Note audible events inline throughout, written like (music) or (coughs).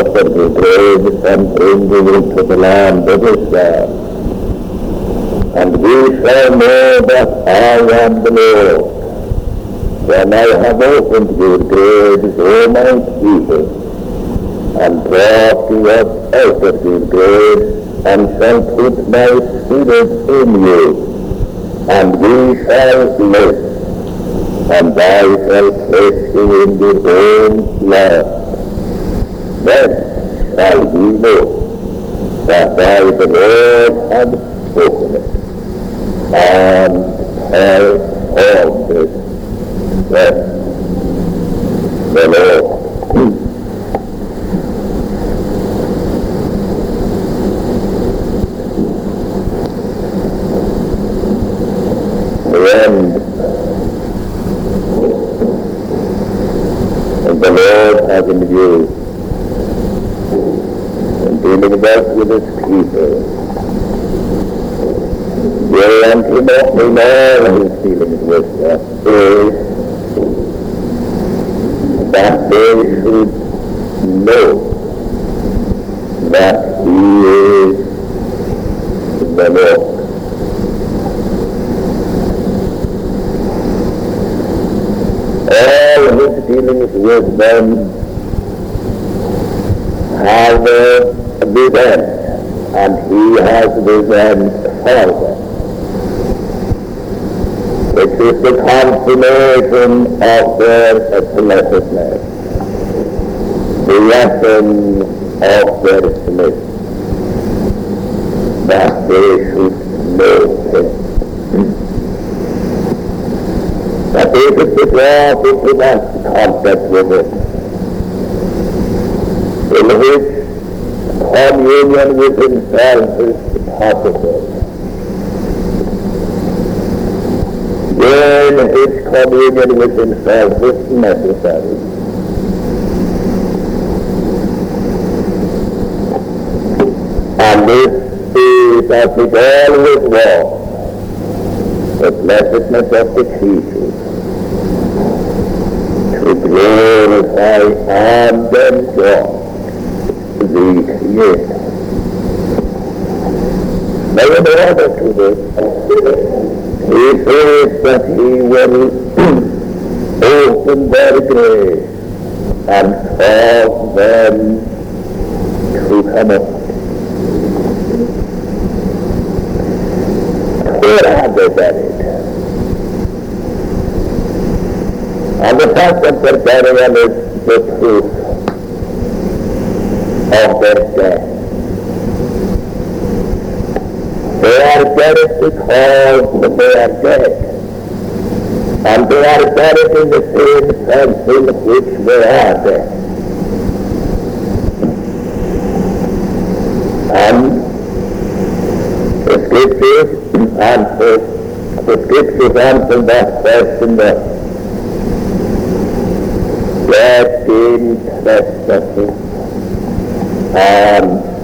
of your graves and bring you into the land of Israel. And we shall know that I am the Lord when I have opened your graves, O my people, and brought you up out of your graves, and shall put my spirit in you, and we shall live and thou shalt place you in your own land. Then ye know that I, the Lord, have spoken it, and have formed it. Then the Lord. view in thus with his people. Yea, him in all his dealings with us is that they should know that he is the Lord. all his dealings with them have uh, begun, and he has begun for them. It is the confirmation of their blessedness, the lesson of their bliss, that they should know him that they could be brought into that contact with it, in which communion with himself is possible. When his communion with himself is necessary. And this is as it always was, the blessedness of the creature to glorify and God, the Creator. Now in order to this, he says that he will open their graves and cause them to come up. Where are they buried? And the fact that their burial is the proof of their death. They are buried because they are dead. And they are buried in the same sense in which they are dead. And the scriptures answer, the scriptures answer that question that that in trespasses and.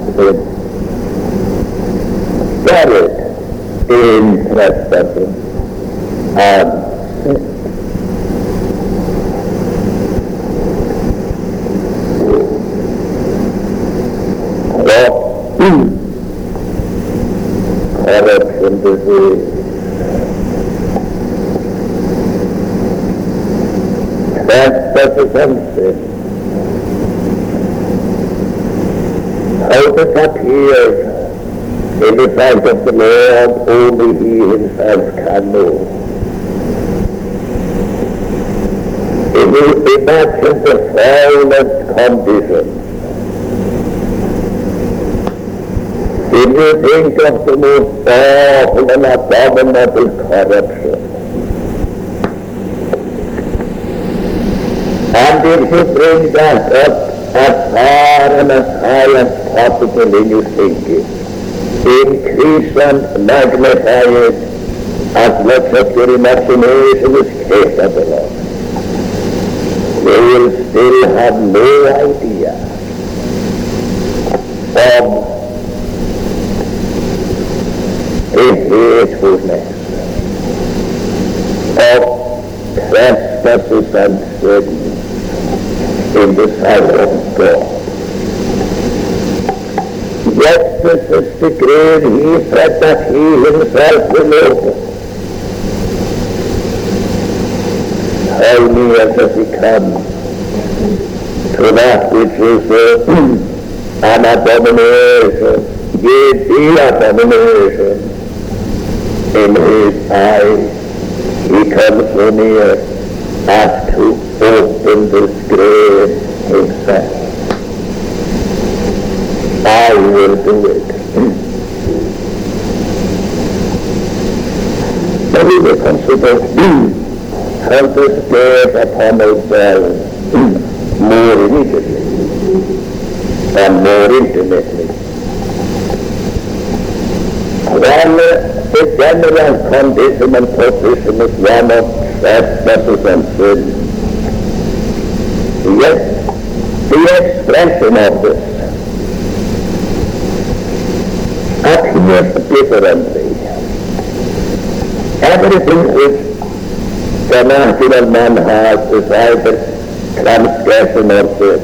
Buried in trespasses and sin. corruption disease represented how this appears in the sight of the Lord only he know. If you imagine the foulest condition, if you think of the most awful and abominable corruption, And if you bring that up as far and as high as possible in your thinking, increase and magnify it as much as your imagination is capable of, They will still have no idea from a hatefulness of trespasses and sins in the sight of God. Yet to such degree he said that he himself will open. How near does he come to that which is an abomination, yea, the abomination in his eyes. He comes so near as to open this grave himself. I will do it. We will consider (clears throat) how this bears upon ourselves (clears throat) more immediately and more intimately. When the general condition and position is one of trespasses and sin, yet the expression of this appears differently. Everything which the natural man has is either transgression or sin.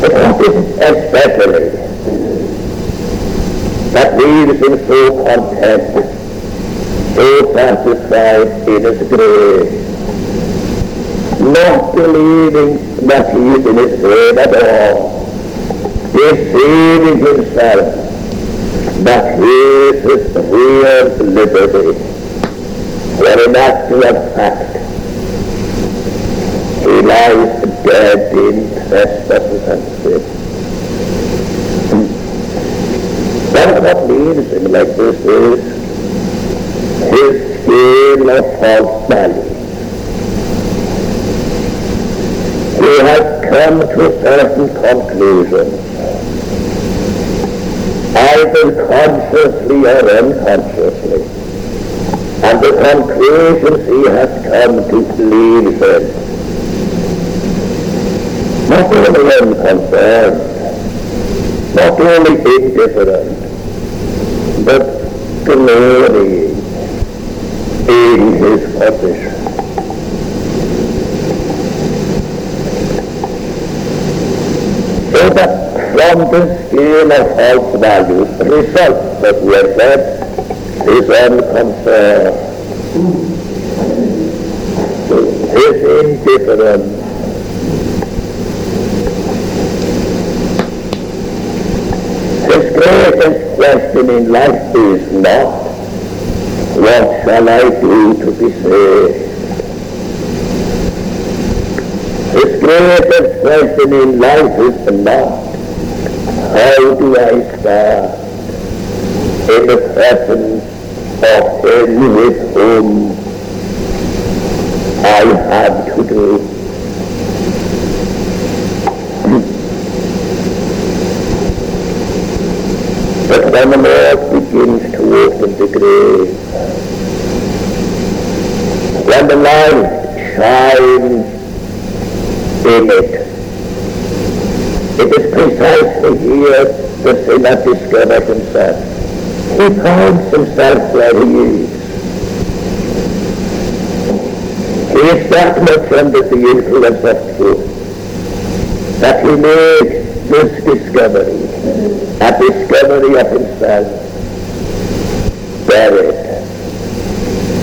But what is especially that leaves him so content, so satisfied in his grave, not believing that he is in his grave at all, deceiving himself that he is his real liberty, when in actual fact he lies dead in trespasses and sin. But what leaves him like this is his scale of false value. He has come to certain conclusions either consciously or unconsciously. And the conclusions he has come to believe in. Not only unconcerned, not only indifferent, but glorying in his position. So that from the scale of false values results that we have said is unconcern, is indifferent, His greatest question in life is not, what shall I do to be saved? His greatest question in life is not, how do I start? in the presence of him with whom I have to do? But when the Lord begins to open the grave, when the light shines in it, it is precisely here the sinner discovers himself. He finds himself where he is. He is that much under the influence of truth that he makes this discovery, a discovery of himself, buried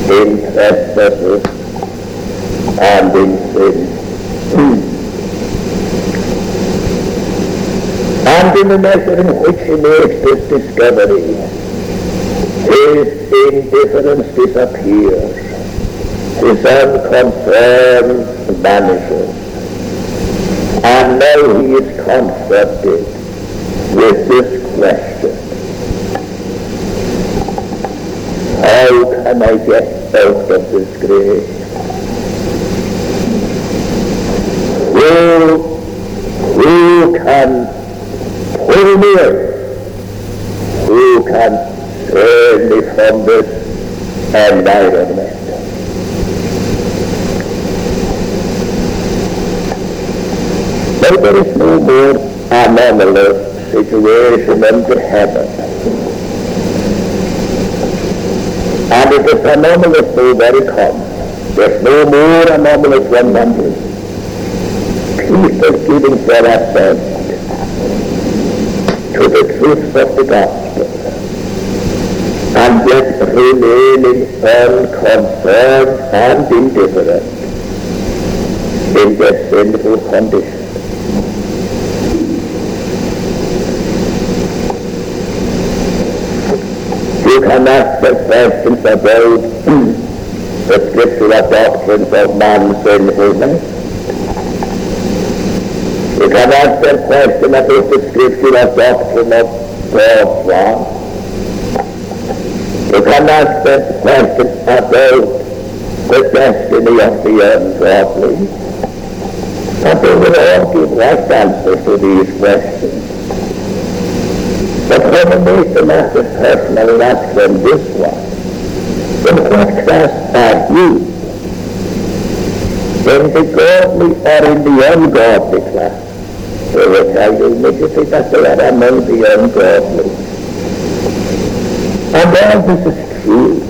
in trespasses and in sin. And in the measure in which he makes this discovery, his indifference disappears, his unconcern vanishes, and now he is confronted with this question. How can I get out of this grave? Who, who can pull me out? Who can from this environment? So there is no more anomalous situation under heaven. And it is anomalous so very common. There's no more anomalous than wonders. People giving their assent to the truth of the gospel remain in unconcerned and indifferent in their sinful condition. You can ask the questions about the scriptural doctrines of man's sinfulness. You can ask the question about the scriptural doctrine of God's wrath. You can ask the the destiny of the ungodly. And they will all give right answer to these questions. But when we make the personal ask them this one, in what class are you? In the godly or in the ungodly class? They will tell you immediately that they are among the ungodly. And all this is true.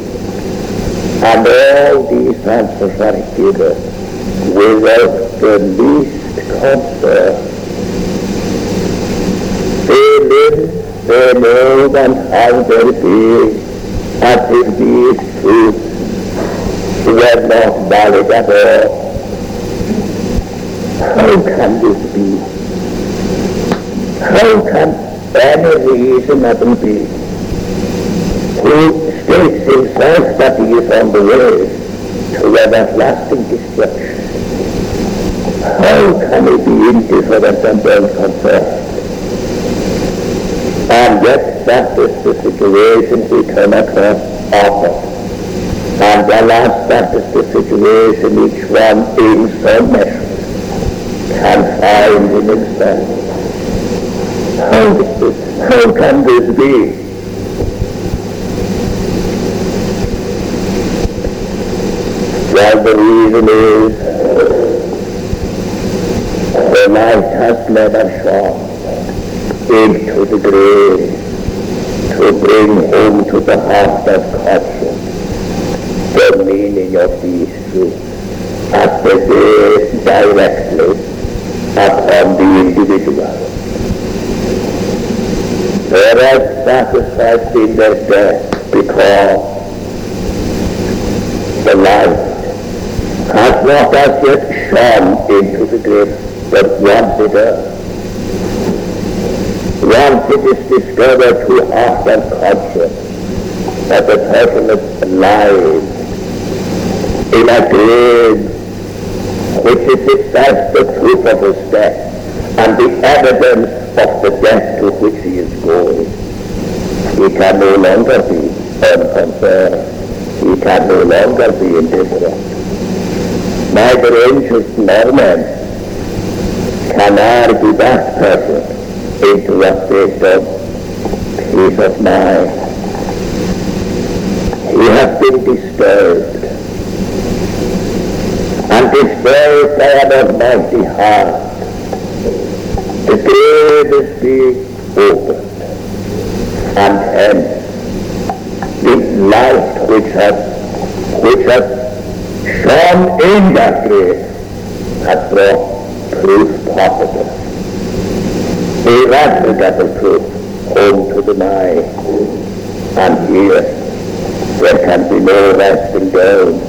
And all these answers are given without the least concern. They live, they know and how their being as if these truths were not valid at all. How can this be? How can any reasonable be who states himself that he is on the way to everlasting destruction? How can he be indifferent and unconcerned? And yet that is the situation we come across often. And alas, that is the situation each one in some measure can find in himself. How, how can this be? The reason is the light has never shone into the grave to bring home to the heart of conscience the meaning of these truths as they bear directly upon the individual. They are satisfied in their death because the has not as yet shone into the grave, but once it um, does. Once it is discovered through heart and conscience that the person is alive in a grave which is itself the proof of his death and the evidence of the death to which he is going. He can no longer be unconcerned. He can no longer be indifferent. Neither angels nor men can argue that person into a state of peace of mind. He has been disturbed and disturbed by an almighty heart. The grave is being opened and hence the light which has, which has shone in that grave has brought proof positive irrevocable truth home to the mind. And here there can be no resting down,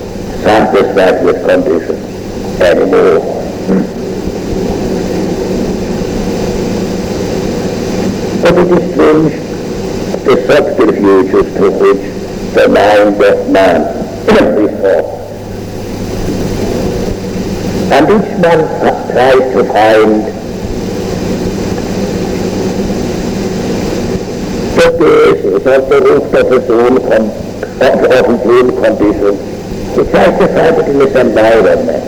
satisfied with conditions anymore. But it is strange the subterfuges to which the mind of man (coughs) resorts. And each man tries to find the basis of the root of his own, con- of, of his own condition. He tries to find it in his environment.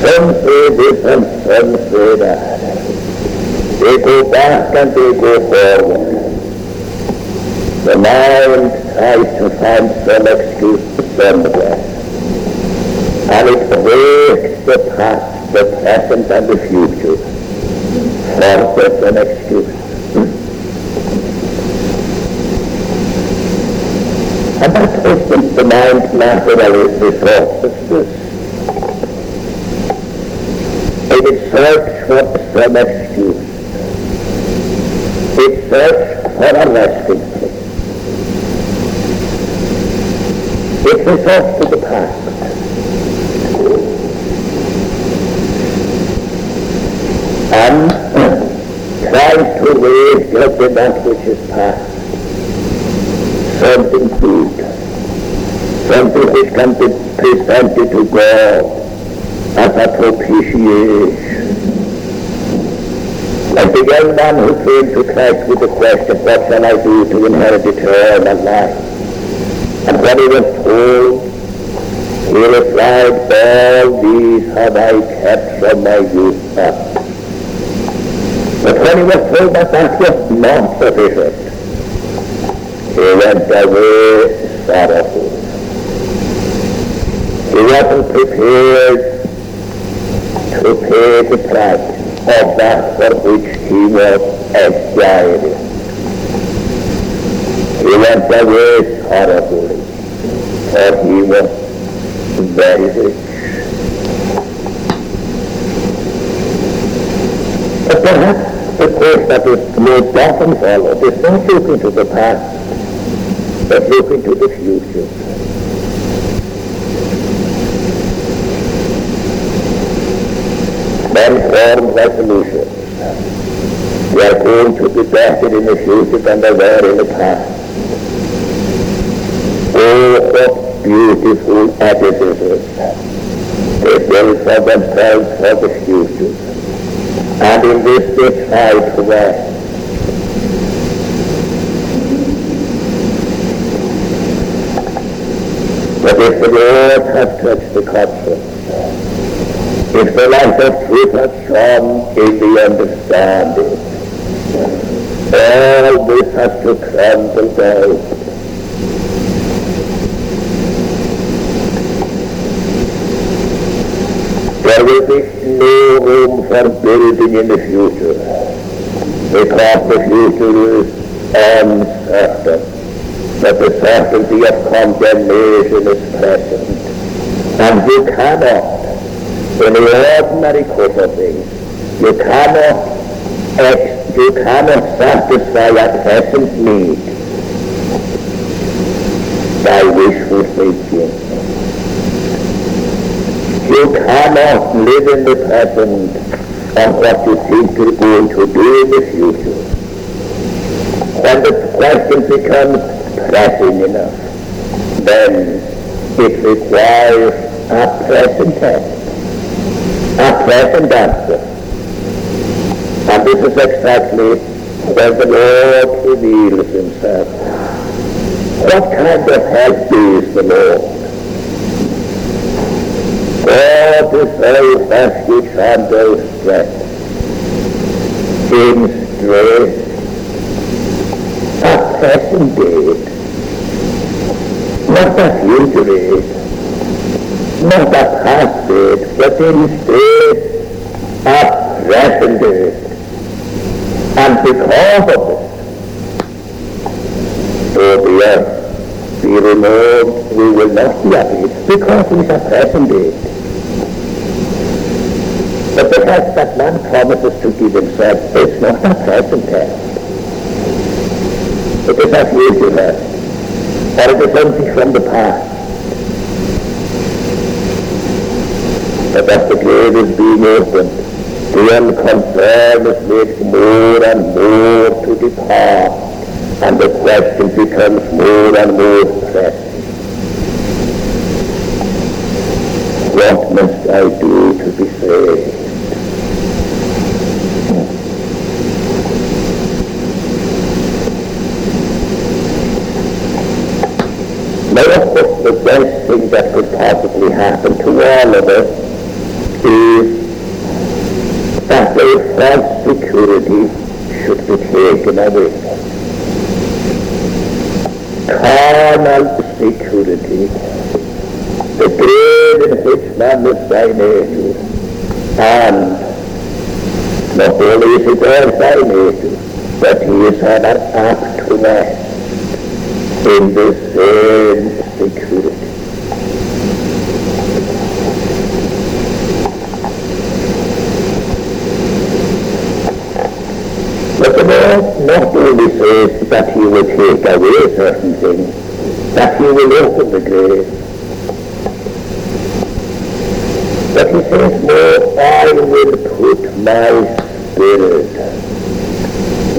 Some say this and some say that. They go back and they go forward. The to find some. And it breaks the past, the present, and the future for such an excuse. And that opens the mind naturally this. It search for some excuse. It search for a resting It resorts to the past. And tries to raise up in that which is past something good, something which can be presented to God as a propitiation. Like the young man who came to Christ with the question, what shall I do to inherit eternal life? And when he was told, he replied, all these have I kept from my youth up. But when he was told that that was not sufficient, he went away sorrowful. He wasn't prepared to pay the price of that for which he was expired. He went away sorrowfully, for he was very rich. But perhaps the course that is most often followed is not looking to the past, but looking to the future. Then form resolutions. We are going to be better in the future than they were in the past. Oh, what beautiful edifices they build for themselves for the future. And in this they try to. But if the Lord has touched the conscience, if the light of truth has shone in the understanding, all this has to crumble down. There no room for building in the future, because the future is uncertain. Uh, but the certainty of condemnation is present, and you cannot in the ordinary course of things, you cannot, you cannot satisfy a present need by wishful thinking. You cannot live in the present of what you think you're going to do in the future. When the question becomes pressing enough, then it requires a present tense a present answer. And this is exactly where the Lord reveals himself. What kind of help is the Lord? Refuge and their strength. In strength, a present day, not a future age not a past date, but instead a present date. And because of this, the earth be removed, we will not be happy because it is a present date. But the fact that man promises to give himself is not a present test. It is a future test, or it is something from the past. but as the grave is being opened, the unconfirmed is made more and more to depart, and the question becomes more and more pressing. What must I do to be saved? Of the best thing that could possibly happen to all of us is that a false security should be taken away. carnal security, the grave in which man was by nature, and not only is it all by nature, but he is an apt to rest in the same security. But the Lord not only says that he take away certain things, that he will open the grave, but he says, no, I will put my spirit.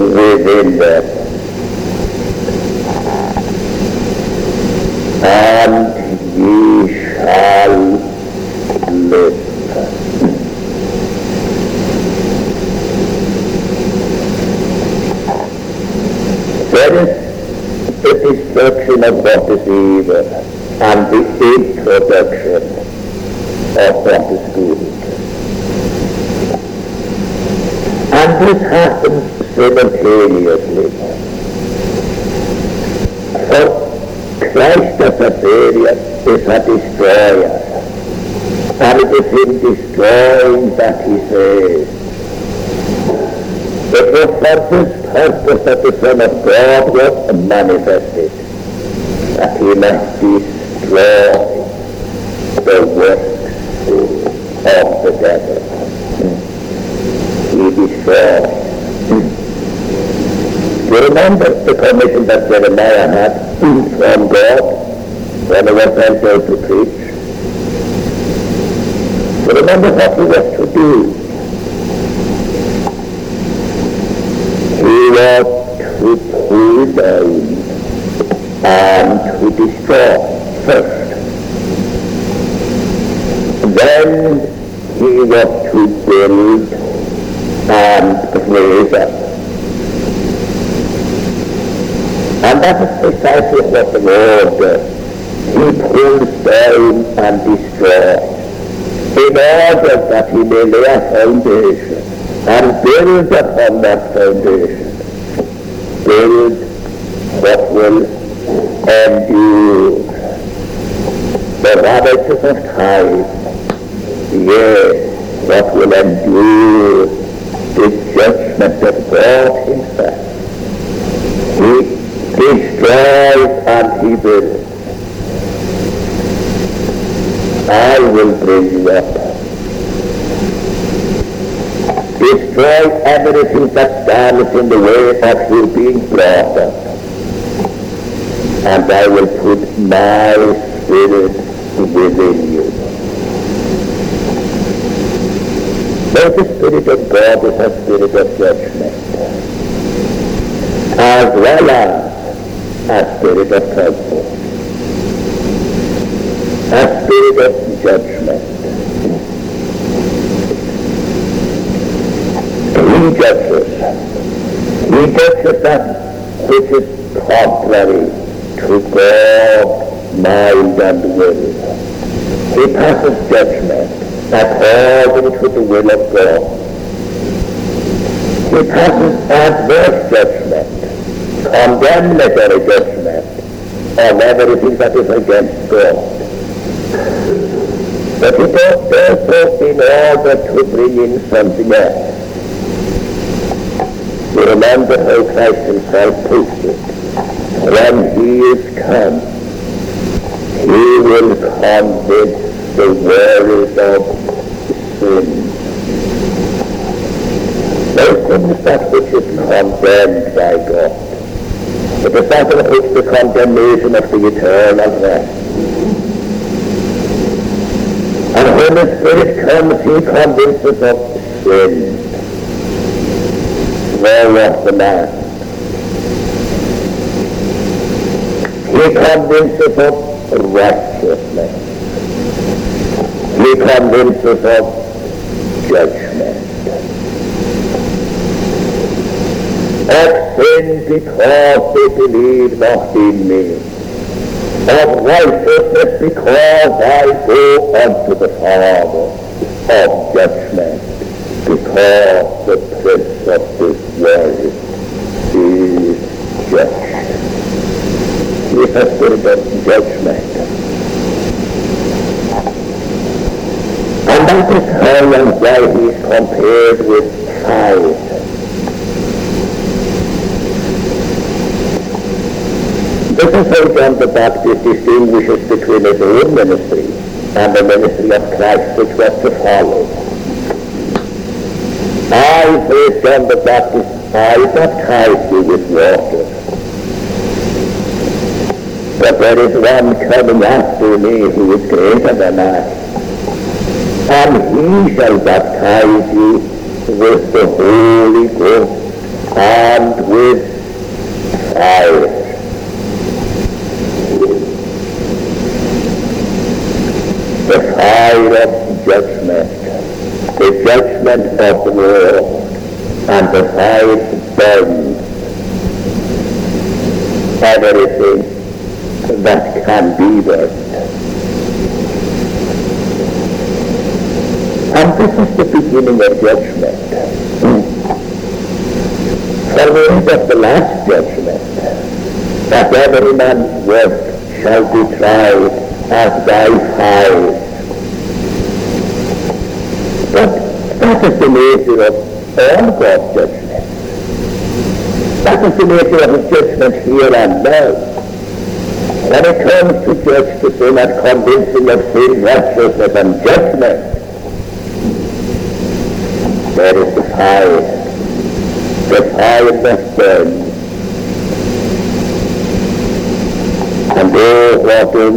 Within them. And ye shall live. There is the destruction of what is evil and the introduction of what is good. And this happens simultaneously. For Christ as a Savior is a destroyer. And it is in destroying that he says, it was for this purpose that the Son of God was manifested, that he might destroy the works of the devil. He destroyed. You remember the commission that Jeremiah had from God when he was sent out to preach? You remember what he was to He was to pull down and to destroy first. Then he was to build and raise up. And that is precisely what the Lord does. He pulls down and destroys in order that he may lay a foundation and build upon that foundation. Build what will endure the ravages of time. Yes, what will endure the judgment of God himself. He destroys and he builds. I will bring you up. Destroy everything that stands in the way of you being brought. And I will put my spirit within you. But the Spirit of God is a spirit of judgment, as well as a spirit of counsel, a spirit of judgment. Judges. He judges that which is contrary to God, mind, and will. He passes judgment according to the will of God. He passes adverse judgment, condemnatory judgment on everything that is against God. But he does so in order to bring in something else. You remember how Christ himself puts it. When he is come, he will convict the world of sin. Sin is that which is condemned by God. It is that which the condemnation of the eternal rest. And when the Spirit comes, he convinces of sin. Where was the man? He convinces of righteousness. He convinces of judgment. Of sin because they believe not in me. Of righteousness because I go unto the Father. Of judgment because the prince of this world is judged. is a spirit of judgment. And that is how and why he is compared with fire. This is how John the Baptist distinguishes between his own ministry and the ministry of Christ which was to follow. I, says John the Baptist, I baptize you with water. But there is one coming after me who is greater than I. And he shall baptize you with the Holy Ghost and with fire. the fire of judgment, judgment of the world, and the fire burns everything that can be burned. And this is the beginning of judgment. For there is the last judgment, that every man's work shall be tried as thy fire. That is the nature of all God's judgment. That is the nature of his judgment here and now. When it comes to justice, and convincing of sin, righteousness and judgment, there is the fire, the fire that burns and oh, what a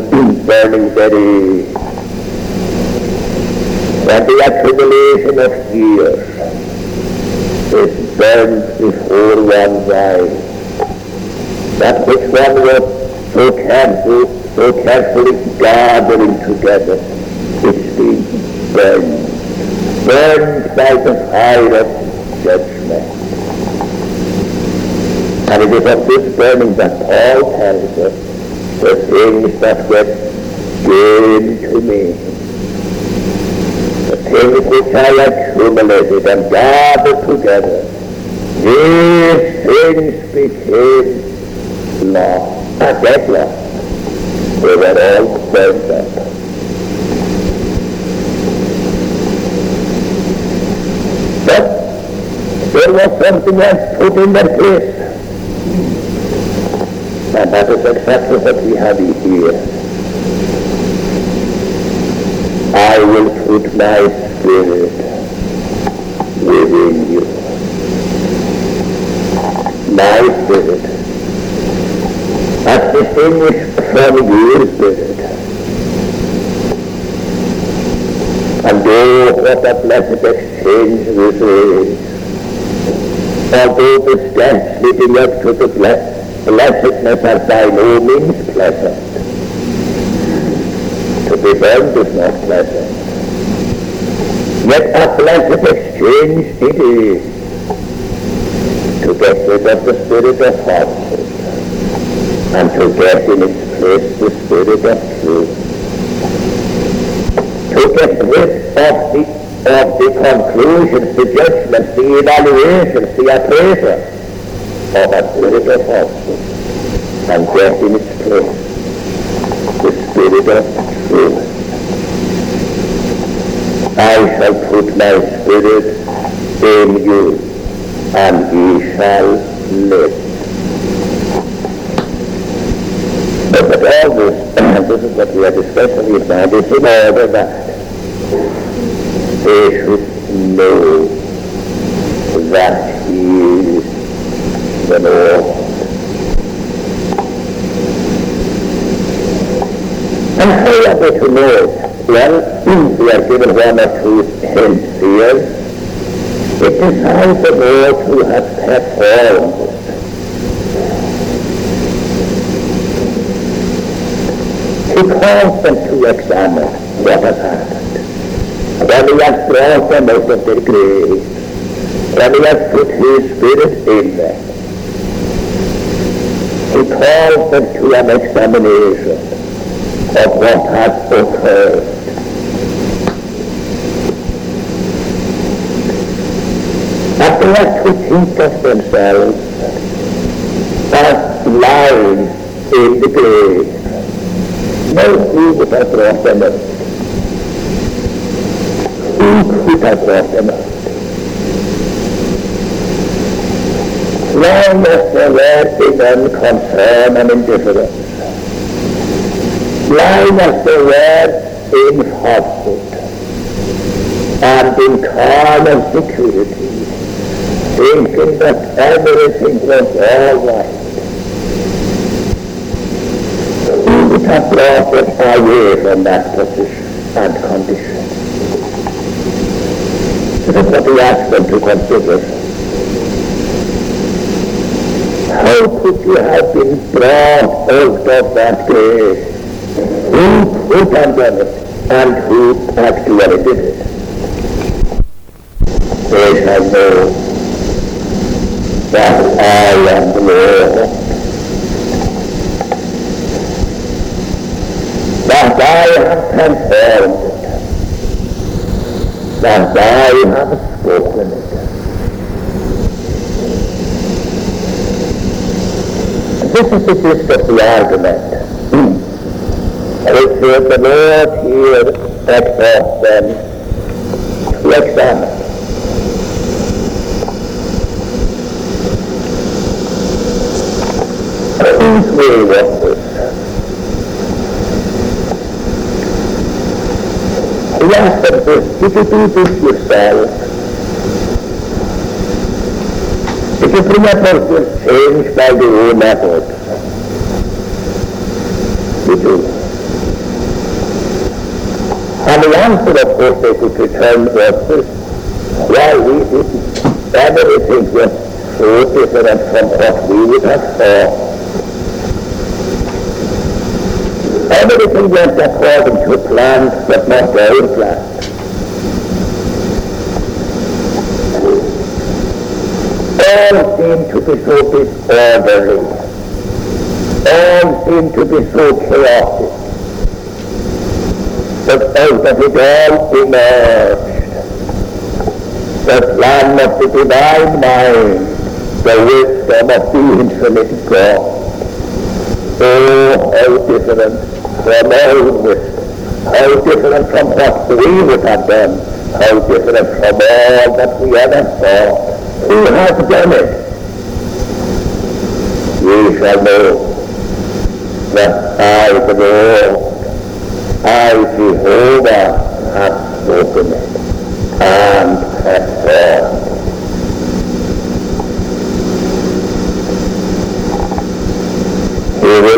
burning very when the accumulation of years is burned before one's eyes. That which one was so careful, so carefully gathering together, it's being burned, burned by the fire of judgment. And it is of this burning that Paul tells us the things that were given to me, things which I accumulated and gathered together, these things became law, a dead law. They were all burned up. But there was something else put in their place. And that is exactly what we have here. I will put my spirit within you. My spirit. As distinguished from your spirit. And oh, what a blessed exchange this is. Although the steps leading up to the blessed blessedness are by no means pleasant. Be burned is not pleasant. Yet a blessed exchange it is to get rid of the spirit of falsehood and to get in its place the spirit of truth. To get rid of the of the conclusions, the judgments, the evaluations, the appraisal of a spirit of falsehood and get in its place the spirit of truth. I shall put my spirit in you and ye shall live. But, but all this, and this is what we are discussing here now, is in order that they should know that he is the Lord. And how are they to know it? Well, we are given one or two hints here. It is how the Lord who has performed it. He calls them to examine what has happened. When he has brought them out of their grave, when he has put his spirit in them, he calls them to an examination of what has occurred. And have to think of themselves as lying in the grave. No who would have brought them out? Long must the Lord be unconcerned and indifferent. Lie must the Lord in falsehood and in calm of security, thinking that everything was all right. He has brought away from that position and condition. This is what we ask them to consider. How could you have been brought out of that grave? Who, who can done it? And who actually did it? They shall know จะตายอย่างเหลวร่างกายนั่นเองร่างกายนั้นเกิดขึ้นนี่คือสิ่งที่เสียกันนะไอ้เสือตัวเล็กที่เอ็ดเอ็ดเป็นเล็กแค่ไหน way was this? Yes, but this, if you do this yourself, if you bring about your change by the own method, you do. And the answer, of course, they could return was this, why we didn't. Everything was so different from what we would have thought. Everything went according to plan, but not their own plans. All seem to be so disorderly. All seem to be so chaotic. But out of it all emerged the plan of the divine mind, the wisdom of the infinite God. Oh, how different from our wisdom, how different from what we would have done, how different from all that we ever thought. Who has done it? We shall know that I, the Lord, I, Jehovah, have spoken it and performed. He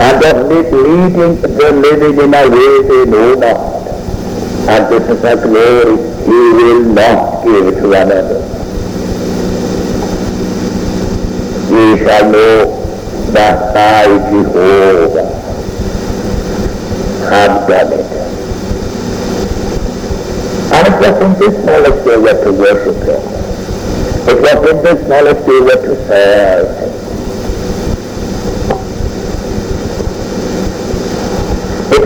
and of leading the living in a way they know not. And this is a glory he will not give to another. We shall know that I, Jehovah, have done it. And it was in this knowledge they were to worship him. It was in this knowledge they were to serve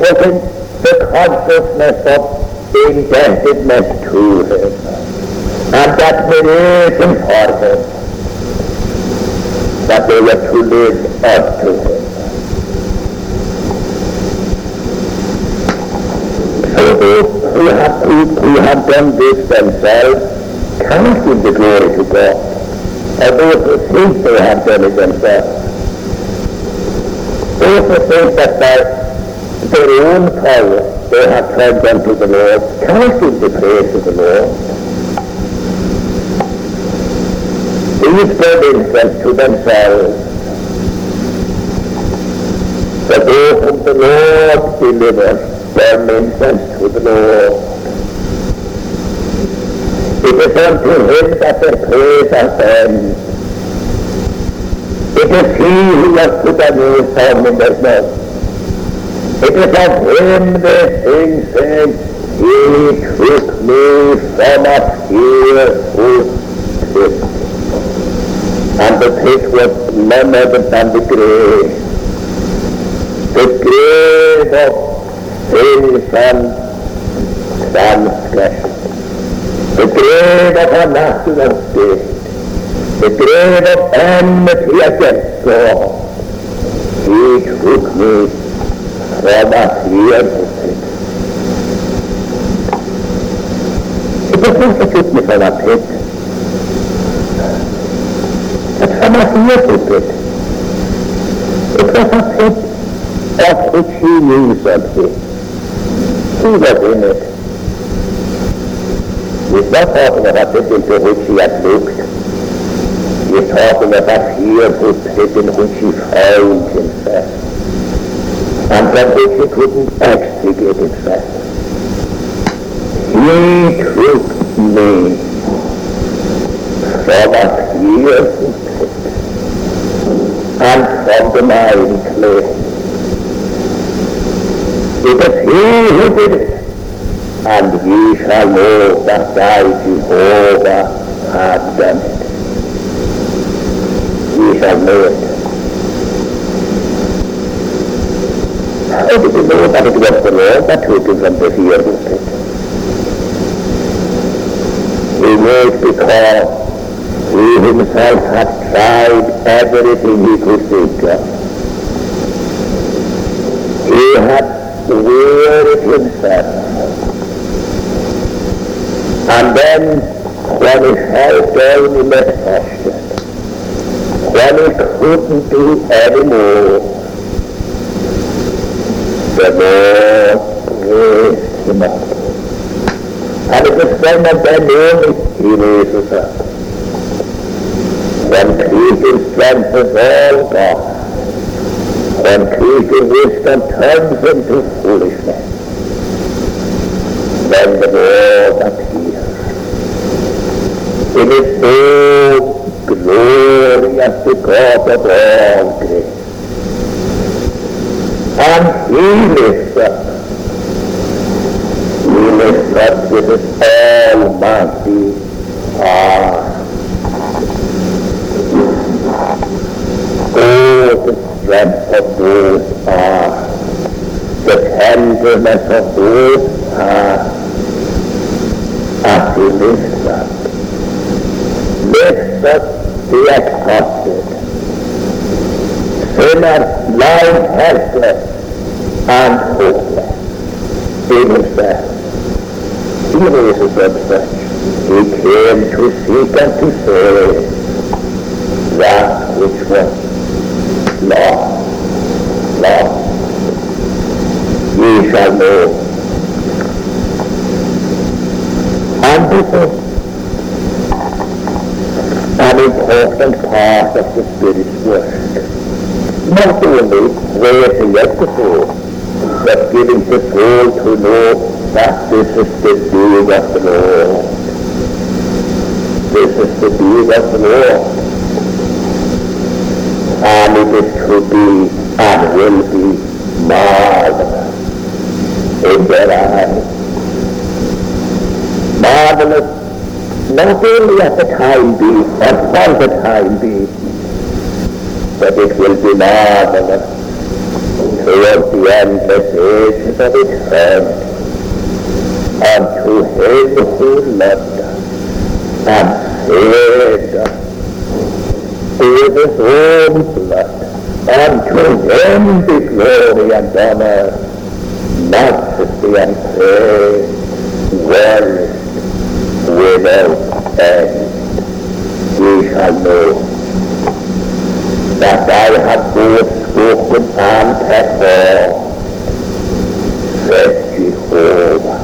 him. Was in the consciousness of indebtedness to him and admiration for him that they were to live up to him. So those who have, who, have done this themselves cannot give the glory to God. Or those who think they have done it themselves. Those who think that by their own power they have turned unto the Lord cannot give the praise to the Lord. These burdens to themselves but those whom the Lord delivers their incense to the Lord. It is unto him that their praise ascends. It is he who has put a new song in their mouth. It is of him the thing said, He took me from up here to pit. And the pit was none other than the grave. The grave of sins and transgression. The grave of our national state. The grave of enmity against God. He took me from a here to pit. It was not to took me from a pit. But from a here to pit. It was a pit of which he knew something. He was in it. He's not And that which it couldn't extricate itself. He took me from a fearful and from the miry clay. It is he who did it and ye shall know that I, Jehovah, have done it. Ye shall know it. How did you know that it was the Lord that took him from the fearful pit? He knows because he himself had tried everything he could think of. He had wearied himself and then when he fell down in exhaustion, when he couldn't do any more, the Lord raised him up. And it was then and then only he raises up. When creating strength is all gone, when creating wisdom turns into foolishness, then the Lord appears. It is so glorious God of all grace. He lifts up with His almighty arm. Oh, the strength of those arms, the tenderness of those arms, as He lifts up lifts up the exhausted. Sinner, lying helpless and hopeless in himself. He raises up such. He came to seek and to save that which was lost. Lost. Ye shall know. And this is an important part of the Spirit's work. Not only raising up the soul, but giving the soul to know that this is the deed of the Lord. This is the deed of the Lord. And it is to be and will be marvelous in their eyes. Marvelous not only at the time being, but for the time being, but it will be marvelous towards the end of eternity unto him who loved us and saved us with his own blood. Unto him be glory and honor, majesty and praise, world without end. Ye shall know that I have both spoken and performed, says Jehovah.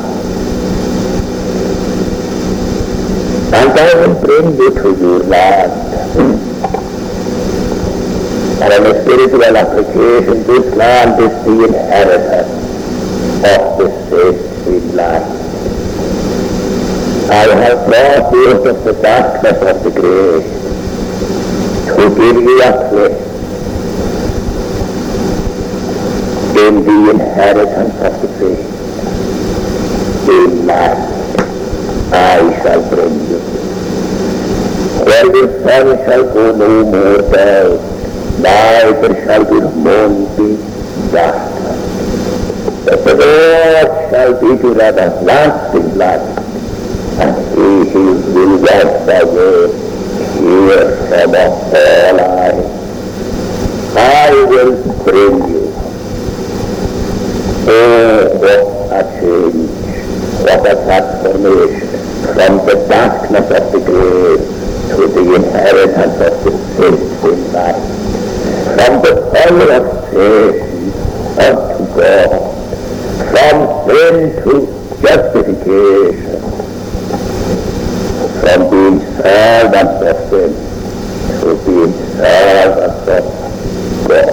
And I will bring you to your land. And in a spiritual application, this land is the inheritance of the saints in life. I have brought you the darkness of the grave to give you a place in the inheritance of the faith. In life I shall bring you. Where the sun shall go no more down, neither shall the moon be darkened. But the Lord shall be to that everlasting light, and he who will wash away tears from all eyes. I will bring you. Oh, what a change, what a transformation from the darkness of the grave to the inheritance of the saints in life, from the power of Satan unto God, from sin to justification, from being servants of sin to being servants of God.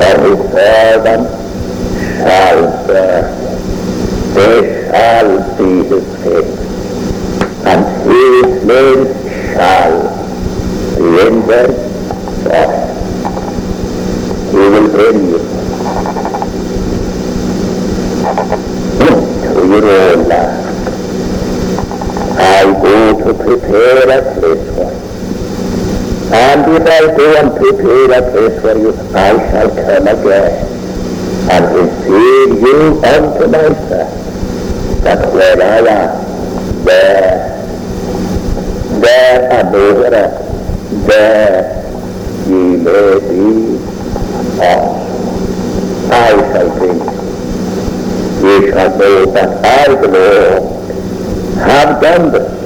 For his servants shall serve, they shall see his face, and his name shall be their forehead. He will bring you to your own land. I go to prepare a place for you. And if I go and prepare a place for you, I shall come again and receive you unto myself, That's where I am, there, there and over it, there ye may be all. I shall think. Ye shall know that I, the Lord, have done this.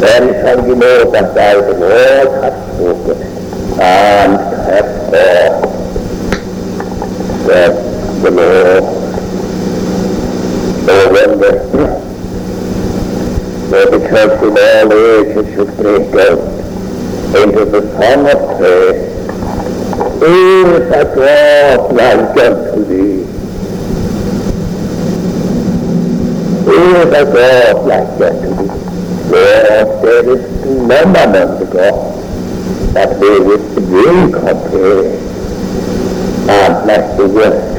Then shall you know that thou the Lord, have spoken and have taught, said the Lord. So when the, when the church in all ages should break out into the song of praise, who is a God like unto thee? Who is a God like unto thee? Lord, there is none among the gods that we with will compare. And let the work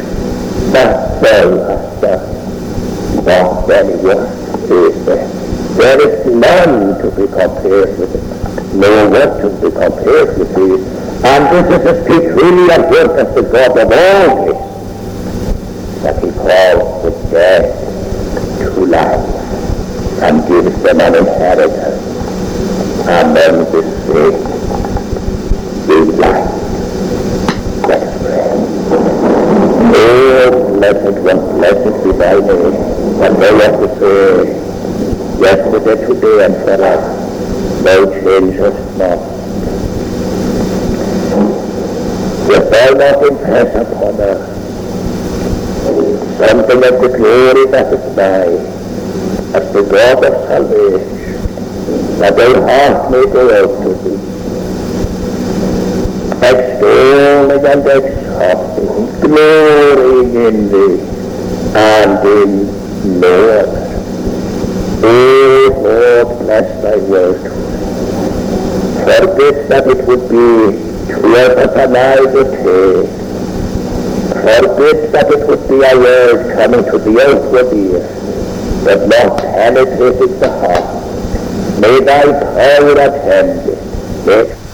that thou hast done, not any work is there. There is none to be compared with it, no work to be compared with thee. And this is the peculiar work of the God of all this, that he calls the dead to life and gives them an inheritance among the saved in life. Let us pray. Oh, blessed one, blessed be thy name, and thou art the same, yesterday, today, and forever. Thou changest not. Yet thou not impress upon us something of the glory that is thine, as the God of salvation, may go out to thee, extolling and exalting, glorying in thee, and in no other. Oh Lord, bless thy word. Forbid that it would be twelve upon either day. Forbid that it would be a word coming to the outward ear, but not penetrating the heart. without all that hand, yes,